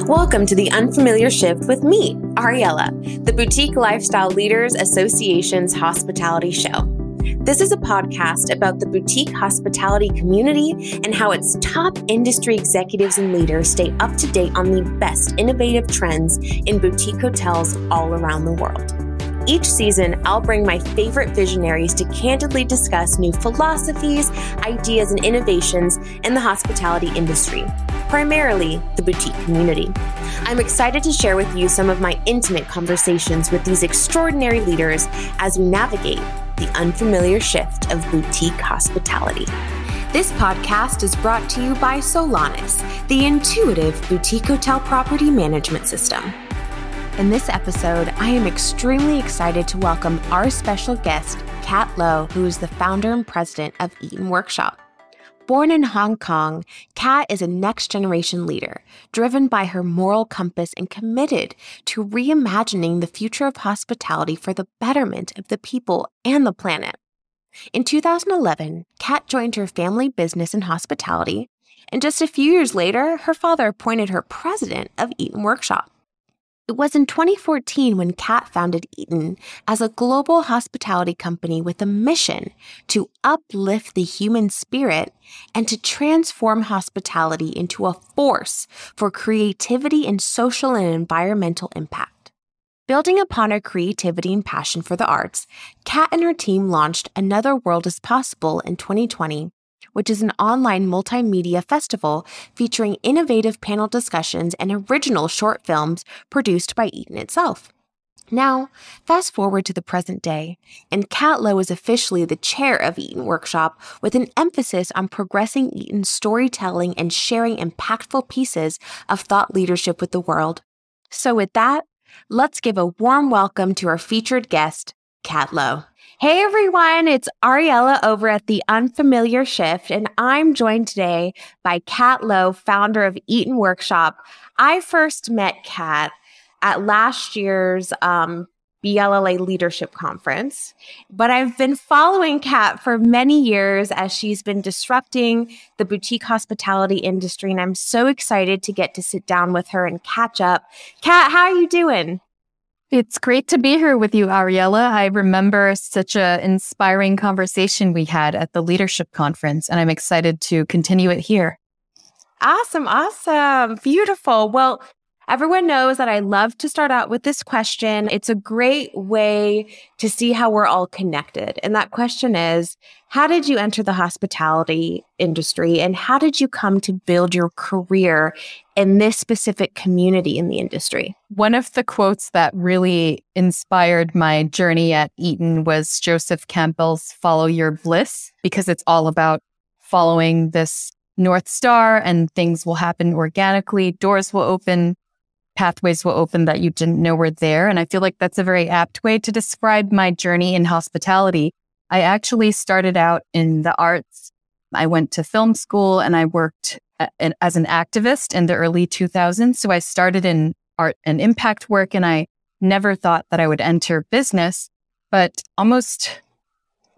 Welcome to the Unfamiliar Shift with me, Ariella, the Boutique Lifestyle Leaders Association's hospitality show. This is a podcast about the boutique hospitality community and how its top industry executives and leaders stay up to date on the best innovative trends in boutique hotels all around the world. Each season, I'll bring my favorite visionaries to candidly discuss new philosophies, ideas, and innovations in the hospitality industry, primarily the boutique community. I'm excited to share with you some of my intimate conversations with these extraordinary leaders as we navigate the unfamiliar shift of boutique hospitality. This podcast is brought to you by Solanis, the intuitive boutique hotel property management system. In this episode, I am extremely excited to welcome our special guest, Kat Lo, who is the founder and president of Eaton Workshop. Born in Hong Kong, Kat is a next generation leader, driven by her moral compass and committed to reimagining the future of hospitality for the betterment of the people and the planet. In 2011, Kat joined her family business in hospitality, and just a few years later, her father appointed her president of Eaton Workshop. It was in 2014 when Kat founded Eaton as a global hospitality company with a mission to uplift the human spirit and to transform hospitality into a force for creativity and social and environmental impact. Building upon her creativity and passion for the arts, Kat and her team launched Another World is Possible in 2020 which is an online multimedia festival featuring innovative panel discussions and original short films produced by Eaton itself. Now, fast forward to the present day, and Kat Lo is officially the chair of Eaton Workshop with an emphasis on progressing Eaton's storytelling and sharing impactful pieces of thought leadership with the world. So, with that, let's give a warm welcome to our featured guest, Kat Lo. Hey everyone, it's Ariella over at The Unfamiliar Shift, and I'm joined today by Kat Lo, founder of Eaton Workshop. I first met Kat at last year's um, BLLA Leadership Conference, but I've been following Kat for many years as she's been disrupting the boutique hospitality industry, and I'm so excited to get to sit down with her and catch up. Kat, how are you doing? It's great to be here with you, Ariella. I remember such an inspiring conversation we had at the leadership conference, and I'm excited to continue it here. Awesome, awesome, beautiful. Well, Everyone knows that I love to start out with this question. It's a great way to see how we're all connected. And that question is How did you enter the hospitality industry and how did you come to build your career in this specific community in the industry? One of the quotes that really inspired my journey at Eaton was Joseph Campbell's Follow Your Bliss, because it's all about following this North Star and things will happen organically, doors will open pathways will open that you didn't know were there. And I feel like that's a very apt way to describe my journey in hospitality. I actually started out in the arts. I went to film school and I worked uh, as an activist in the early 2000s. So I started in art and impact work and I never thought that I would enter business. But almost,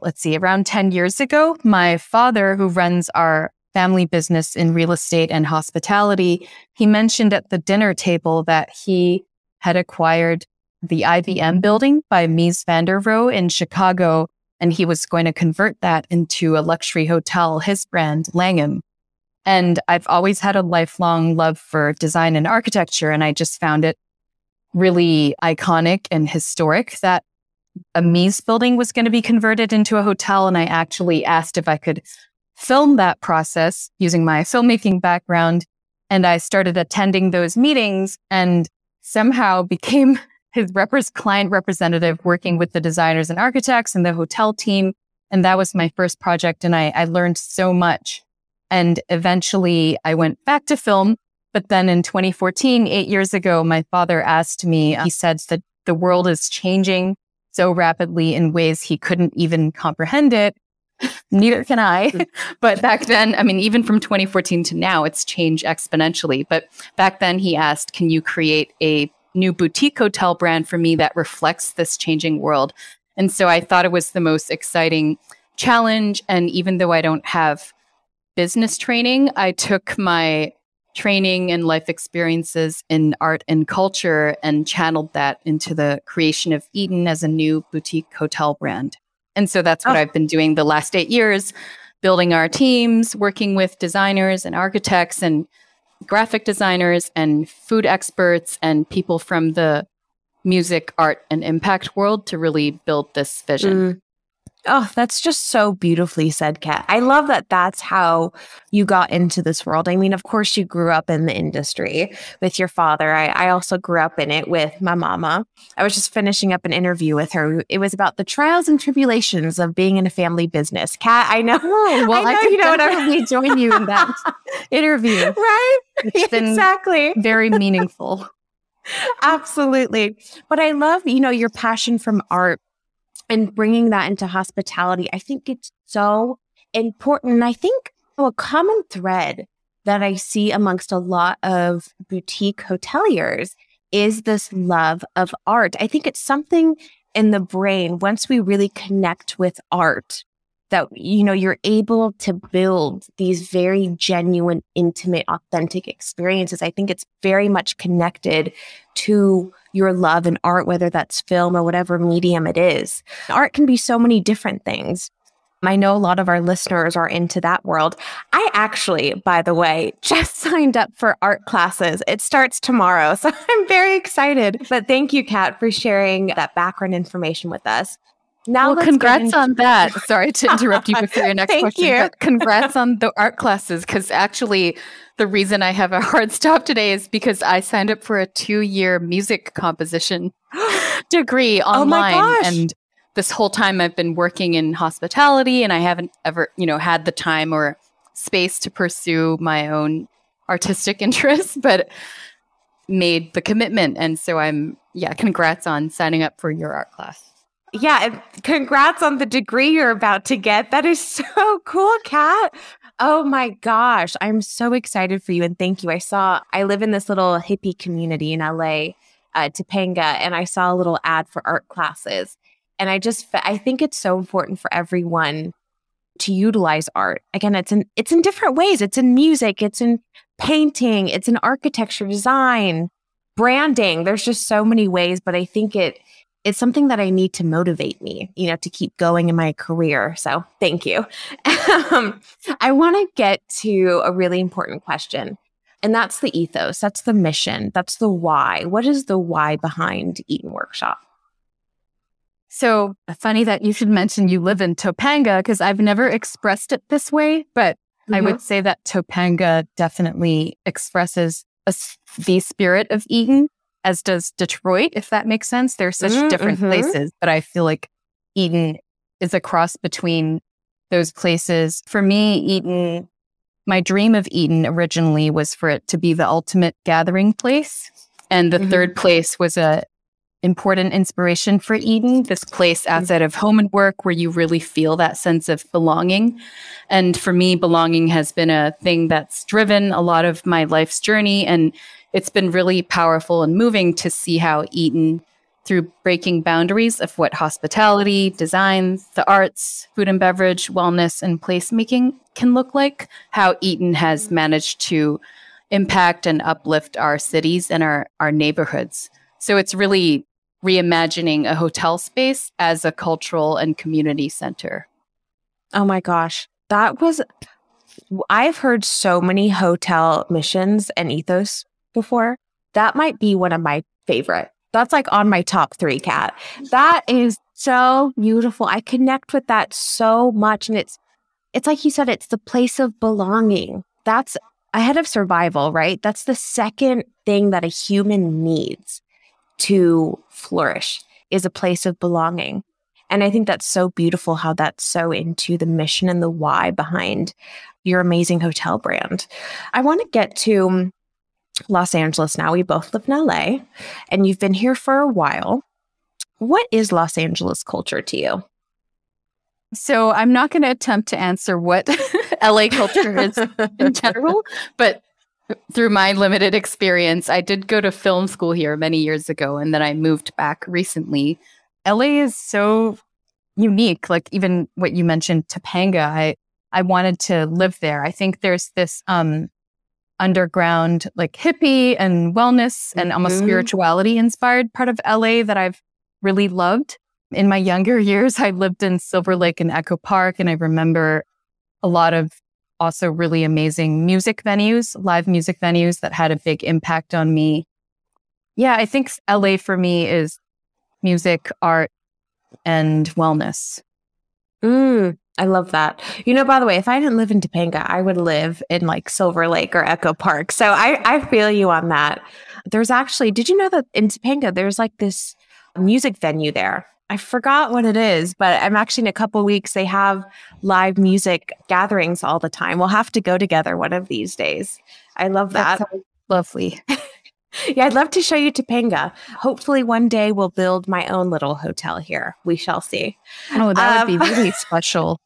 let's see, around 10 years ago, my father, who runs our family business in real estate and hospitality, he mentioned at the dinner table that he had acquired the IBM building by Mies van der Rohe in Chicago, and he was going to convert that into a luxury hotel, his brand, Langham. And I've always had a lifelong love for design and architecture, and I just found it really iconic and historic that a Mies building was going to be converted into a hotel. And I actually asked if I could film that process using my filmmaking background. And I started attending those meetings and somehow became his repres- client representative working with the designers and architects and the hotel team. And that was my first project. And I, I learned so much. And eventually I went back to film. But then in 2014, eight years ago, my father asked me, uh, he said that the world is changing so rapidly in ways he couldn't even comprehend it. Neither can I. but back then, I mean, even from 2014 to now, it's changed exponentially. But back then, he asked, Can you create a new boutique hotel brand for me that reflects this changing world? And so I thought it was the most exciting challenge. And even though I don't have business training, I took my training and life experiences in art and culture and channeled that into the creation of Eaton as a new boutique hotel brand. And so that's what oh. I've been doing the last eight years, building our teams, working with designers and architects and graphic designers and food experts and people from the music, art, and impact world to really build this vision. Mm. Oh, that's just so beautifully said, Kat. I love that that's how you got into this world. I mean, of course, you grew up in the industry with your father. I, I, also grew up in it with my mama. I was just finishing up an interview with her. It was about the trials and tribulations of being in a family business. Kat, I know. Oh, well, I know I you know definitely join you in that interview. Right? It's been exactly. very meaningful. Absolutely. But I love, you know, your passion from art and bringing that into hospitality. I think it's so important. And I think a common thread that I see amongst a lot of boutique hoteliers is this love of art. I think it's something in the brain once we really connect with art that you know you're able to build these very genuine intimate authentic experiences i think it's very much connected to your love and art whether that's film or whatever medium it is art can be so many different things I know a lot of our listeners are into that world. I actually, by the way, just signed up for art classes. It starts tomorrow. So I'm very excited. But thank you, Kat, for sharing that background information with us. Now, well, congrats into- on that. Sorry to interrupt you before your next Thank question. You. But congrats on the art classes. Because actually, the reason I have a hard stop today is because I signed up for a two year music composition degree oh online. Oh and this whole time I've been working in hospitality and I haven't ever, you know, had the time or space to pursue my own artistic interests, but made the commitment. And so I'm, yeah, congrats on signing up for your art class. Yeah, congrats on the degree you're about to get. That is so cool, Kat. Oh my gosh, I'm so excited for you and thank you. I saw I live in this little hippie community in LA, uh, Topanga, and I saw a little ad for art classes. And I just I think it's so important for everyone to utilize art. Again, it's in it's in different ways. It's in music, it's in painting, it's in architecture, design, branding. There's just so many ways, but I think it it's something that I need to motivate me, you know, to keep going in my career. So thank you. um, I want to get to a really important question. And that's the ethos. That's the mission. That's the why. What is the why behind Eaton Workshop? So funny that you should mention you live in Topanga because I've never expressed it this way, but mm-hmm. I would say that Topanga definitely expresses a, the spirit of Eaton as does Detroit, if that makes sense. They're such mm, different mm-hmm. places, but I feel like Eaton is a cross between those places. For me, Eaton, my dream of Eaton originally was for it to be the ultimate gathering place. And the mm-hmm. third place was a important inspiration for Eaton, this place outside of home and work where you really feel that sense of belonging. And for me, belonging has been a thing that's driven a lot of my life's journey. And it's been really powerful and moving to see how Eaton, through breaking boundaries of what hospitality, design, the arts, food and beverage, wellness, and placemaking can look like, how Eaton has managed to impact and uplift our cities and our, our neighborhoods. So it's really reimagining a hotel space as a cultural and community center. Oh my gosh. That was, I've heard so many hotel missions and ethos before, that might be one of my favorite. That's like on my top three, Kat. That is so beautiful. I connect with that so much. And it's, it's like you said, it's the place of belonging. That's ahead of survival, right? That's the second thing that a human needs to flourish is a place of belonging. And I think that's so beautiful how that's so into the mission and the why behind your amazing hotel brand. I want to get to Los Angeles now. We both live in LA and you've been here for a while. What is Los Angeles culture to you? So I'm not going to attempt to answer what LA culture is in general, but through my limited experience, I did go to film school here many years ago and then I moved back recently. LA is so unique. Like even what you mentioned, Topanga, I I wanted to live there. I think there's this um underground, like hippie and wellness and almost Mhm. spirituality inspired part of LA that I've really loved. In my younger years, I lived in Silver Lake and Echo Park, and I remember a lot of also really amazing music venues, live music venues that had a big impact on me. Yeah, I think LA for me is music, art, and wellness. Mm, I love that. You know, by the way, if I didn't live in Topanga, I would live in like Silver Lake or Echo Park. So I, I feel you on that. There's actually, did you know that in Topanga, there's like this music venue there? I forgot what it is, but I'm actually in a couple weeks. They have live music gatherings all the time. We'll have to go together one of these days. I love that. sounds lovely. yeah, I'd love to show you Topanga. Hopefully, one day we'll build my own little hotel here. We shall see. Oh, that would be Um, really special.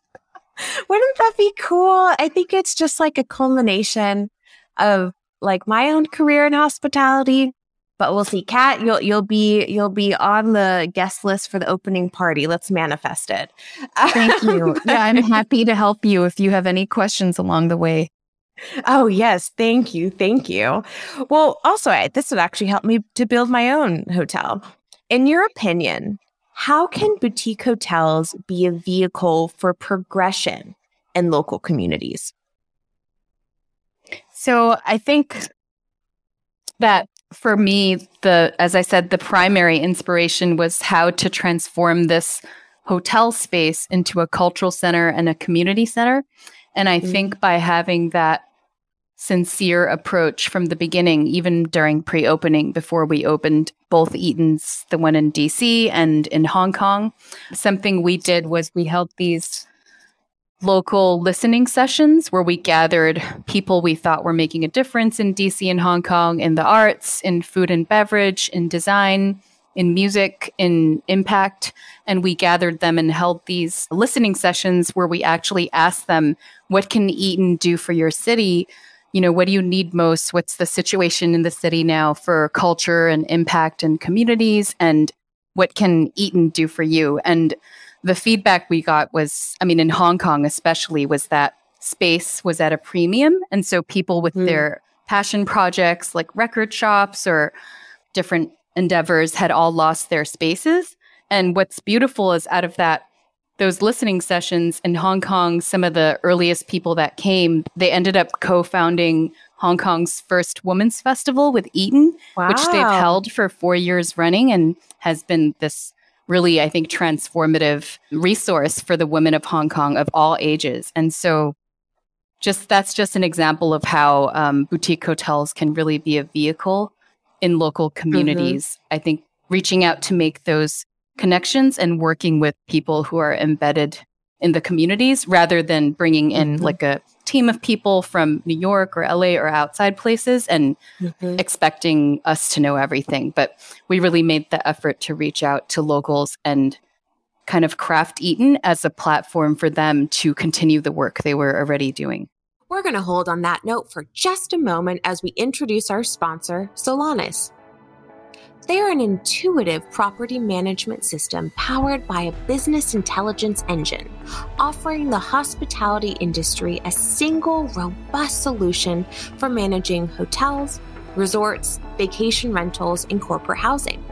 Wouldn't that be cool? I think it's just like a culmination of like my own career in hospitality. But we'll see. Kat, you'll you'll be you'll be on the guest list for the opening party. Let's manifest it. Thank you. Yeah, I'm happy to help you if you have any questions along the way. Oh yes, thank you, thank you. Well, also I, this would actually help me to build my own hotel. In your opinion, how can boutique hotels be a vehicle for progression in local communities? So I think that for me, the as I said, the primary inspiration was how to transform this hotel space into a cultural center and a community center. And I Mhm. think by having that sincere approach from the beginning, even during pre opening, before we opened both Eaton's, the one in DC and in Hong Kong, something we did was we held these local listening sessions where we gathered people we thought were making a difference in DC and Hong Kong in the arts, in food and beverage, in design, in music, in impact. And we gathered them and held these listening sessions where we actually asked them, what can Eaton do for your city? You know, what do you need most? What's the situation in the city now for culture and impact and communities? And what can Eaton do for you? And the feedback we got was, I mean, in Hong Kong especially, was that space was at a premium. And so people with Mm. their passion projects like record shops or different endeavors had all lost their spaces. And what's beautiful is out of that, those listening sessions in Hong Kong, some of the earliest people that came, they ended up co founding Hong Kong's first women's festival with Eaton which they've held for four years running and has been this really, I think, transformative resource for the women of Hong Kong of all ages. And so, just that's just an example of how um, boutique hotels can really be a vehicle in local communities. I think reaching out to make those connections and working with people who are embedded in the communities rather than bringing in Mhm. like a team of people from New York or LA or outside places and Mhm. expecting us to know everything, but we really made the effort to reach out to locals and kind of craft Eaton as a platform for them to continue the work they were already doing. We're going to hold on that note for just a moment as we introduce our sponsor, Solanis. They are an intuitive property management system powered by a business intelligence engine, offering the hospitality industry a single, robust solution for managing hotels, resorts, vacation rentals, and corporate housing.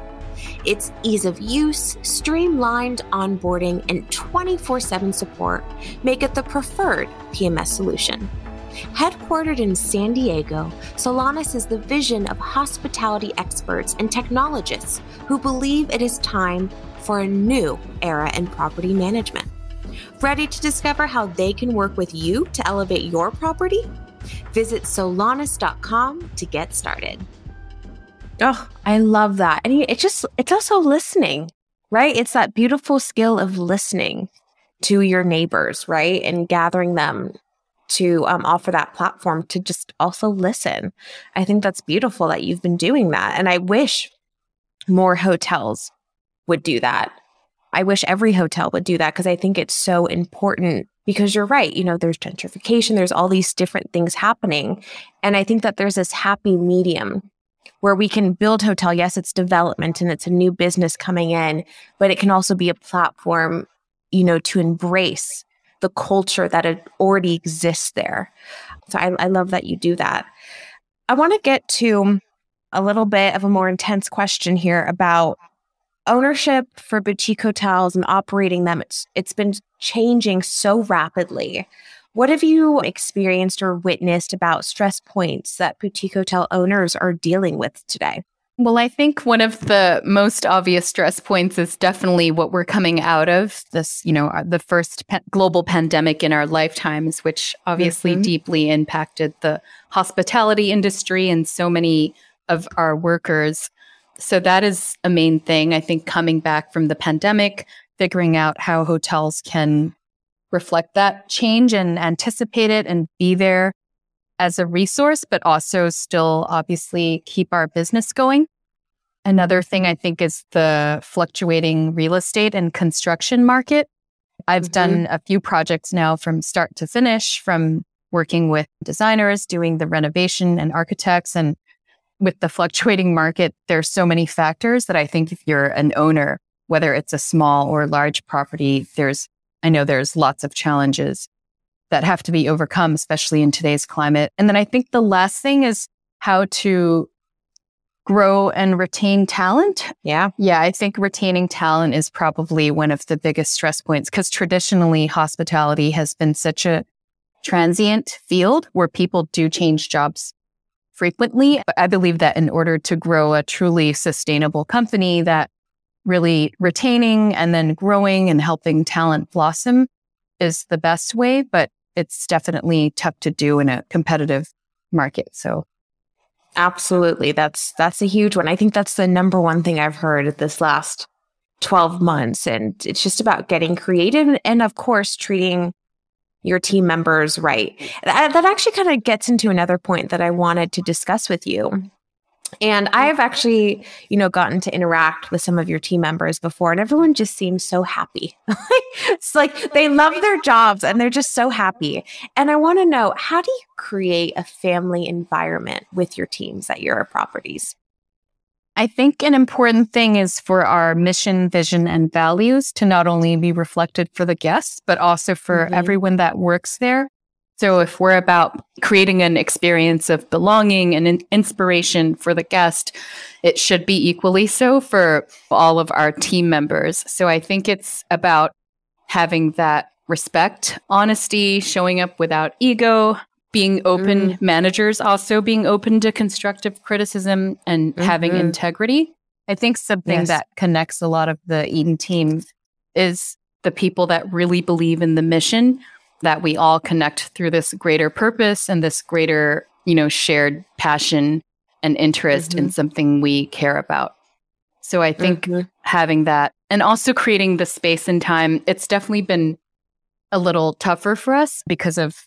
Its ease of use, streamlined onboarding, and 24 7 support make it the preferred PMS solution. Headquartered in San Diego, Solanis is the vision of hospitality experts and technologists who believe it is time for a new era in property management. Ready to discover how they can work with you to elevate your property? Visit solanis.com to get started. Oh, I love that. And it's just, it's also listening, right? It's that beautiful skill of listening to your neighbors, right? And gathering them to um, offer that platform to just also listen. I think that's beautiful that you've been doing that. And I wish more hotels would do that. I wish every hotel would do that because I think it's so important because you're right. You know, there's gentrification, there's all these different things happening. And I think that there's this happy medium where we can build hotel. Yes, it's development and it's a new business coming in, but it can also be a platform, you know, to embrace the culture that it already exists there. So I, I love that you do that. I want to get to a little bit of a more intense question here about ownership for boutique hotels and operating them. It's it's been changing so rapidly. What have you experienced or witnessed about stress points that boutique hotel owners are dealing with today? Well, I think one of the most obvious stress points is definitely what we're coming out of this, you know, uh, the first global pandemic in our lifetimes, which obviously mm-hmm. deeply impacted the hospitality industry and so many of our workers. So that is a main thing. I think coming back from the pandemic, figuring out how hotels can reflect that change and anticipate it and be there as a resource, but also still obviously keep our business going. Another thing I think is the fluctuating real estate and construction market. I've mm-hmm. done a few projects now from start to finish, from working with designers, doing the renovation and architects. And with the fluctuating market, there's so many factors that I think if you're an owner, whether it's a small or large property, there's, I know there's lots of challenges that have to be overcome, especially in today's climate. And then I think the last thing is how to grow and retain talent. Yeah. Yeah. I think retaining talent is probably one of the biggest stress points because traditionally hospitality has been such a transient field where people do change jobs frequently. But I believe that in order to grow a truly sustainable company that really retaining and then growing and helping talent blossom is the best way. But it's definitely tough to do in a competitive market. So absolutely. That's that's a huge one. I think that's the number one thing I've heard this last 12 months. And it's just about getting creative and of course treating your team members right. That, that actually kind of gets into another point that I wanted to discuss with you. And I've actually, you know, gotten to interact with some of your team members before, and everyone just seems so happy. it's like they love their jobs and they're just so happy. And I want to know how do you create a family environment with your teams at your properties? I think an important thing is for our mission, vision, and values to not only be reflected for the guests, but also for mm-hmm. everyone that works there. So if we're about creating an experience of belonging and an inspiration for the guest, it should be equally so for all of our team members. So I think it's about having that respect, honesty, showing up without ego, being open, mm. managers also being open to constructive criticism and mm-hmm. having integrity. I think something yes. that connects a lot of the Eaton team is the people that really believe in the mission that we all connect through this greater purpose and this greater, you know, shared passion and interest mm-hmm. in something we care about. So I think mm-hmm. having that and also creating the space and time, it's definitely been a little tougher for us because of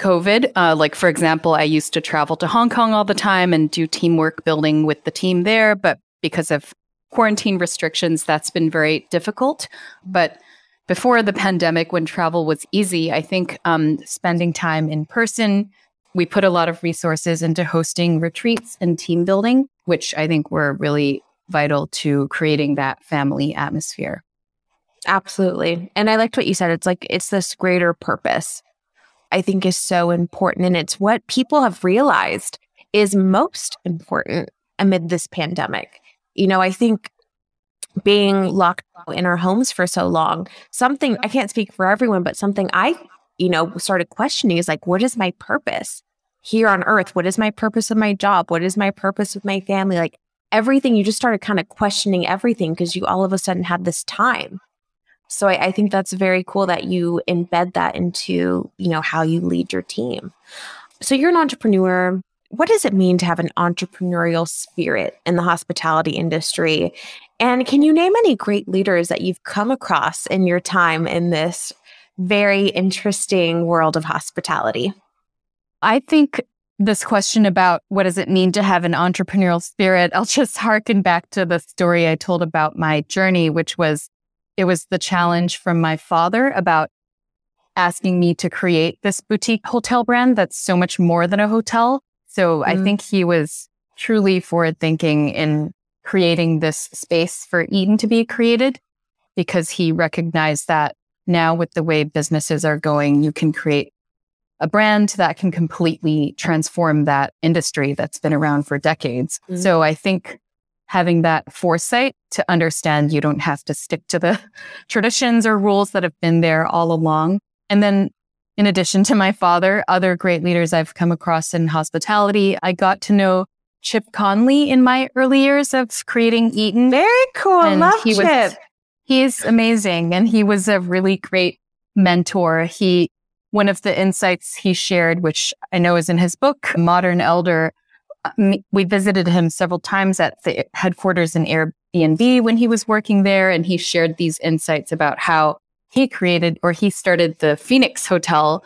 COVID. Uh, like, for example, I used to travel to Hong Kong all the time and do teamwork building with the team there. But because of quarantine restrictions, that's been very difficult. But before the pandemic, when travel was easy, I think um, spending time in person, we put a lot of resources into hosting retreats and team building, which I think were really vital to creating that family atmosphere. Absolutely. And I liked what you said. It's like it's this greater purpose, I think is so important. And it's what people have realized is most important amid this pandemic. You know, I think being locked in our homes for so long, something I can't speak for everyone, but something I, you know, started questioning is like, what is my purpose here on earth? What is my purpose of my job? What is my purpose with my family? Like everything, you just started kind of questioning everything because you all of a sudden had this time. So I, I think that's very cool that you embed that into, you know, how you lead your team. So you're an entrepreneur what does it mean to have an entrepreneurial spirit in the hospitality industry? And can you name any great leaders that you've come across in your time in this very interesting world of hospitality? I think this question about what does it mean to have an entrepreneurial spirit, I'll just harken back to the story I told about my journey, which was it was the challenge from my father about asking me to create this boutique hotel brand that's so much more than a hotel. So mm. I think he was truly forward thinking in creating this space for Eaton to be created because he recognized that now with the way businesses are going, you can create a brand that can completely transform that industry that's been around for decades. Mm-hmm. So I think having that foresight to understand you don't have to stick to the traditions or rules that have been there all along. And then in addition to my father, other great leaders I've come across in hospitality, I got to know Chip Conley in my early years of creating Eaton. Very cool. And Love he Chip. Was, he's amazing. And he was a really great mentor. He, one of the insights he shared, which I know is in his book, Modern Elder, uh, we visited him several times at the headquarters in Airbnb when he was working there. And he shared these insights about how he created or he started the Phoenix Hotel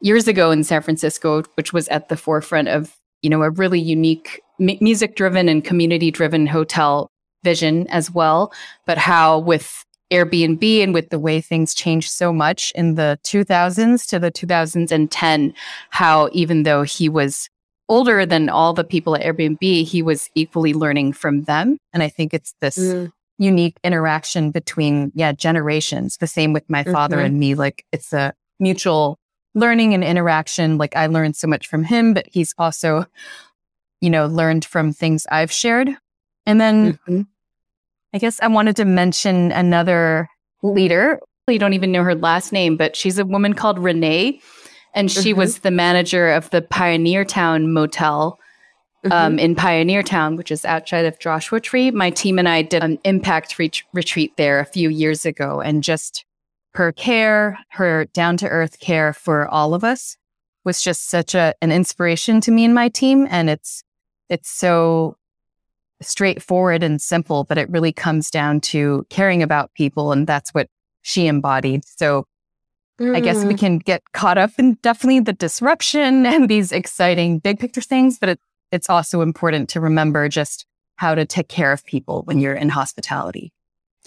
years ago in San Francisco, which was at the forefront of, you know, a really unique m- music driven and community driven hotel vision as well. But how with Airbnb and with the way things changed so much in the 2000s to the 2010, how even though he was older than all the people at Airbnb, he was equally learning from them. And I think it's this mm unique interaction between yeah generations the same with my father mm-hmm. and me like it's a mutual learning and interaction like i learned so much from him but he's also you know learned from things i've shared and then mm-hmm. i guess i wanted to mention another leader you don't even know her last name but she's a woman called renee and she mm-hmm. was the manager of the pioneer town motel mm-hmm. um, in Pioneer Town, which is outside of Joshua Tree. My team and I did an impact re- retreat there a few years ago, and just her care, her down to earth care for all of us was just such a an inspiration to me and my team. And it's it's so straightforward and simple, but it really comes down to caring about people, and that's what she embodied. So I guess we mm. can get caught up in definitely the disruption and these exciting big picture things, but it, it's also important to remember just how to take care of people when you're in hospitality.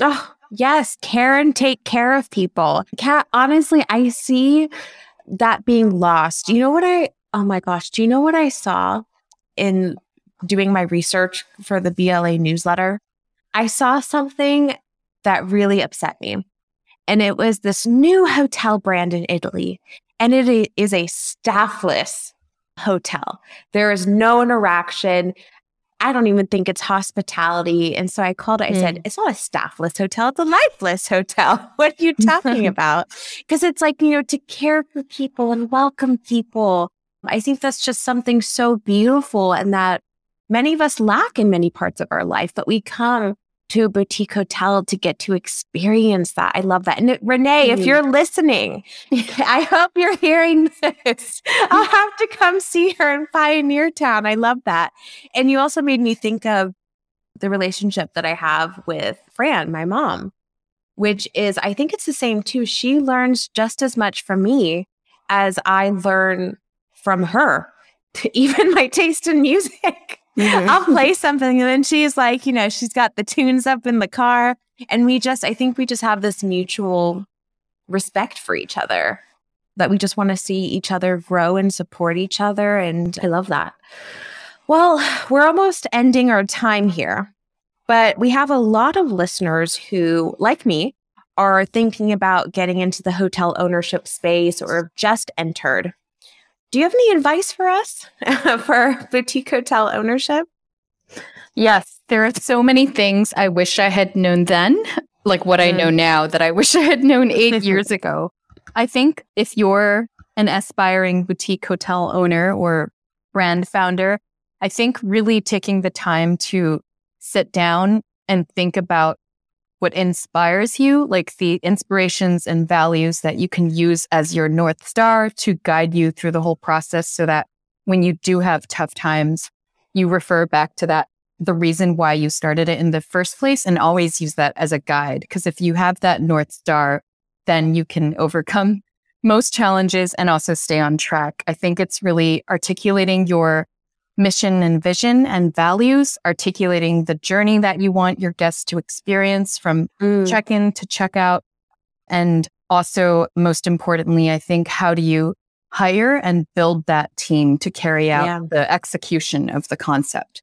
Oh, yes. Care and take care of people. Kat, honestly, I see that being lost. You know what I, oh my gosh, do you know what I saw in doing my research for the BLLA newsletter? I saw something that really upset me. And it was this new hotel brand in Italy. And it is a staffless hotel. There is no interaction. I don't even think it's hospitality. And so I called it, I mm. said, it's not a staffless hotel, it's a lifeless hotel. What are you talking about? Because it's like, you know, to care for people and welcome people. I think that's just something so beautiful and that many of us lack in many parts of our life, but we come to a boutique hotel to get to experience that. I love that. And Renee, if mm-hmm. you're listening, I hope you're hearing this. I'll have to come see her in Pioneer Town. I love that. And you also made me think of the relationship that I have with Fran, my mom, which is, I think it's the same too. She learns just as much from me as I learn from her, even my taste in music. Mm-hmm. I'll play something and then she's like, you know, she's got the tunes up in the car. And we just, I think we just have this mutual respect for each other that we just want to see each other grow and support each other. And I love that. Well, we're almost ending our time here, but we have a lot of listeners who, like me, are thinking about getting into the hotel ownership space or just entered. Do you have any advice for us for boutique hotel ownership? Yes, there are so many things I wish I had known then, like what I know mm. now that I wish I had known eight years ago. I think if you're an aspiring boutique hotel owner or brand founder, I think really taking the time to sit down and think about what inspires you, like the inspirations and values that you can use as your North Star to guide you through the whole process so that when you do have tough times, you refer back to that, the reason why you started it in the first place, and always use that as a guide. Because if you have that North Star, then you can overcome most challenges and also stay on track. I think it's really articulating your mission and vision and values, articulating the journey that you want your guests to experience from mm. check in to check out. And also, most importantly, I think, how do you hire and build that team to carry out yeah. the execution of the concept?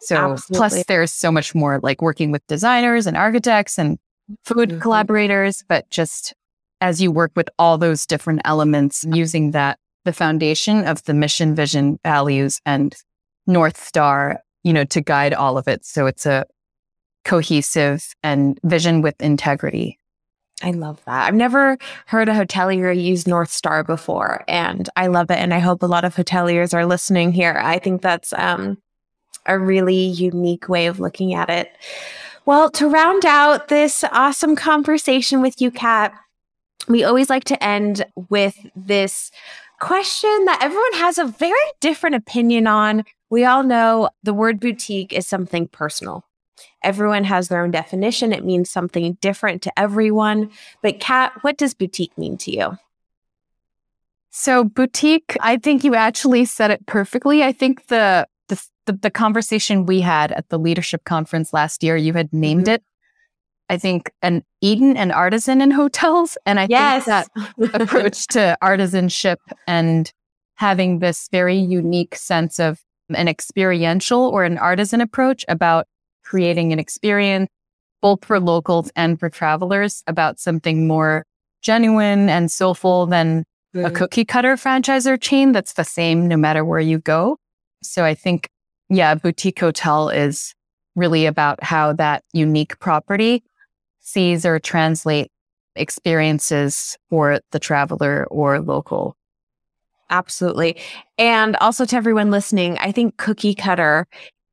So, Absolutely. plus, there's so much more like working with designers and architects and food mm-hmm. collaborators, but just as you work with all those different elements, using that the foundation of the mission, vision, values, and North Star, you know, to guide all of it. So it's a cohesive and vision with integrity. I love that. I've never heard a hotelier use North Star before, and I love it. And I hope a lot of hoteliers are listening here. I think that's um, a really unique way of looking at it. Well, to round out this awesome conversation with you, Kat, we always like to end with this question that everyone has a very different opinion on. We all know the word boutique is something personal. Everyone has their own definition. It means something different to everyone. But, Kat, what does boutique mean to you? So, boutique, I think you actually said it perfectly. I think the the, the, the conversation we had at the leadership conference last year, you had named mm-hmm. it. I think an Eden and artisan in hotels. And I yes. think that approach to artisanship and having this very unique sense of an experiential or an artisan approach about creating an experience, both for locals and for travelers, about something more genuine and soulful than mm. a cookie cutter franchisor chain that's the same no matter where you go. So I think, yeah, boutique hotel is really about how that unique property sees or translate experiences for the traveler or local. Absolutely. And also to everyone listening, I think cookie cutter,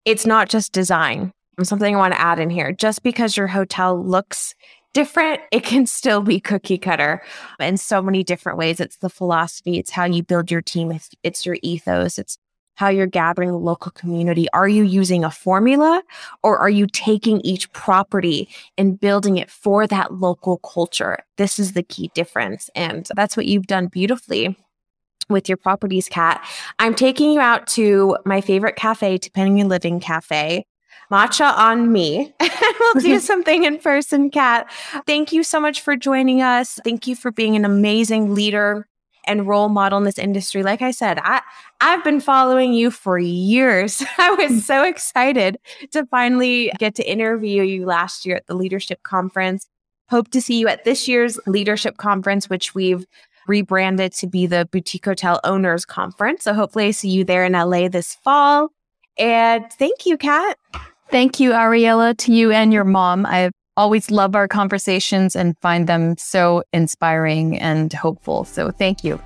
it's not just design. Um, something I want to add in here. Just because your hotel looks different, it can still be cookie cutter in so many different ways. It's the philosophy, it's how you build your team, it's, it's your ethos, it's how you're gathering the local community. Are you using a formula or are you taking each property and building it for that local culture? This is the key difference. And that's what you've done beautifully with your properties, Kat. I'm taking you out to my favorite cafe, Topanga Living Cafe. Matcha on me. we'll do something in person, Kat. Thank you so much for joining us. Thank you for being an amazing leader and role model in this industry. Like I said, I I've been following you for years. I was mm. so excited to finally get to interview you last year at the leadership conference. Hope to see you at this year's leadership conference, which we've rebranded to be the Boutique Hotel Owners Conference. So hopefully I see you there in LA this fall. And thank you, Kat. Thank you, Ariella, to you and your mom. I've always love our conversations and find them so inspiring and hopeful. So thank you.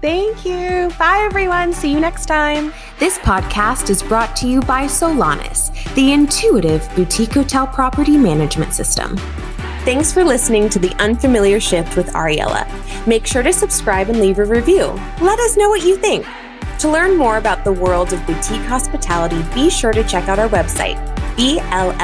Thank you. Bye, everyone. See you next time. This podcast is brought to you by Solanis, the intuitive boutique hotel property management system. Thanks for listening to The Unfamiliar Shift with Ariella. Make sure to subscribe and leave a review. Let us know what you think. To learn more about the world of boutique hospitality, be sure to check out our website, blla.org.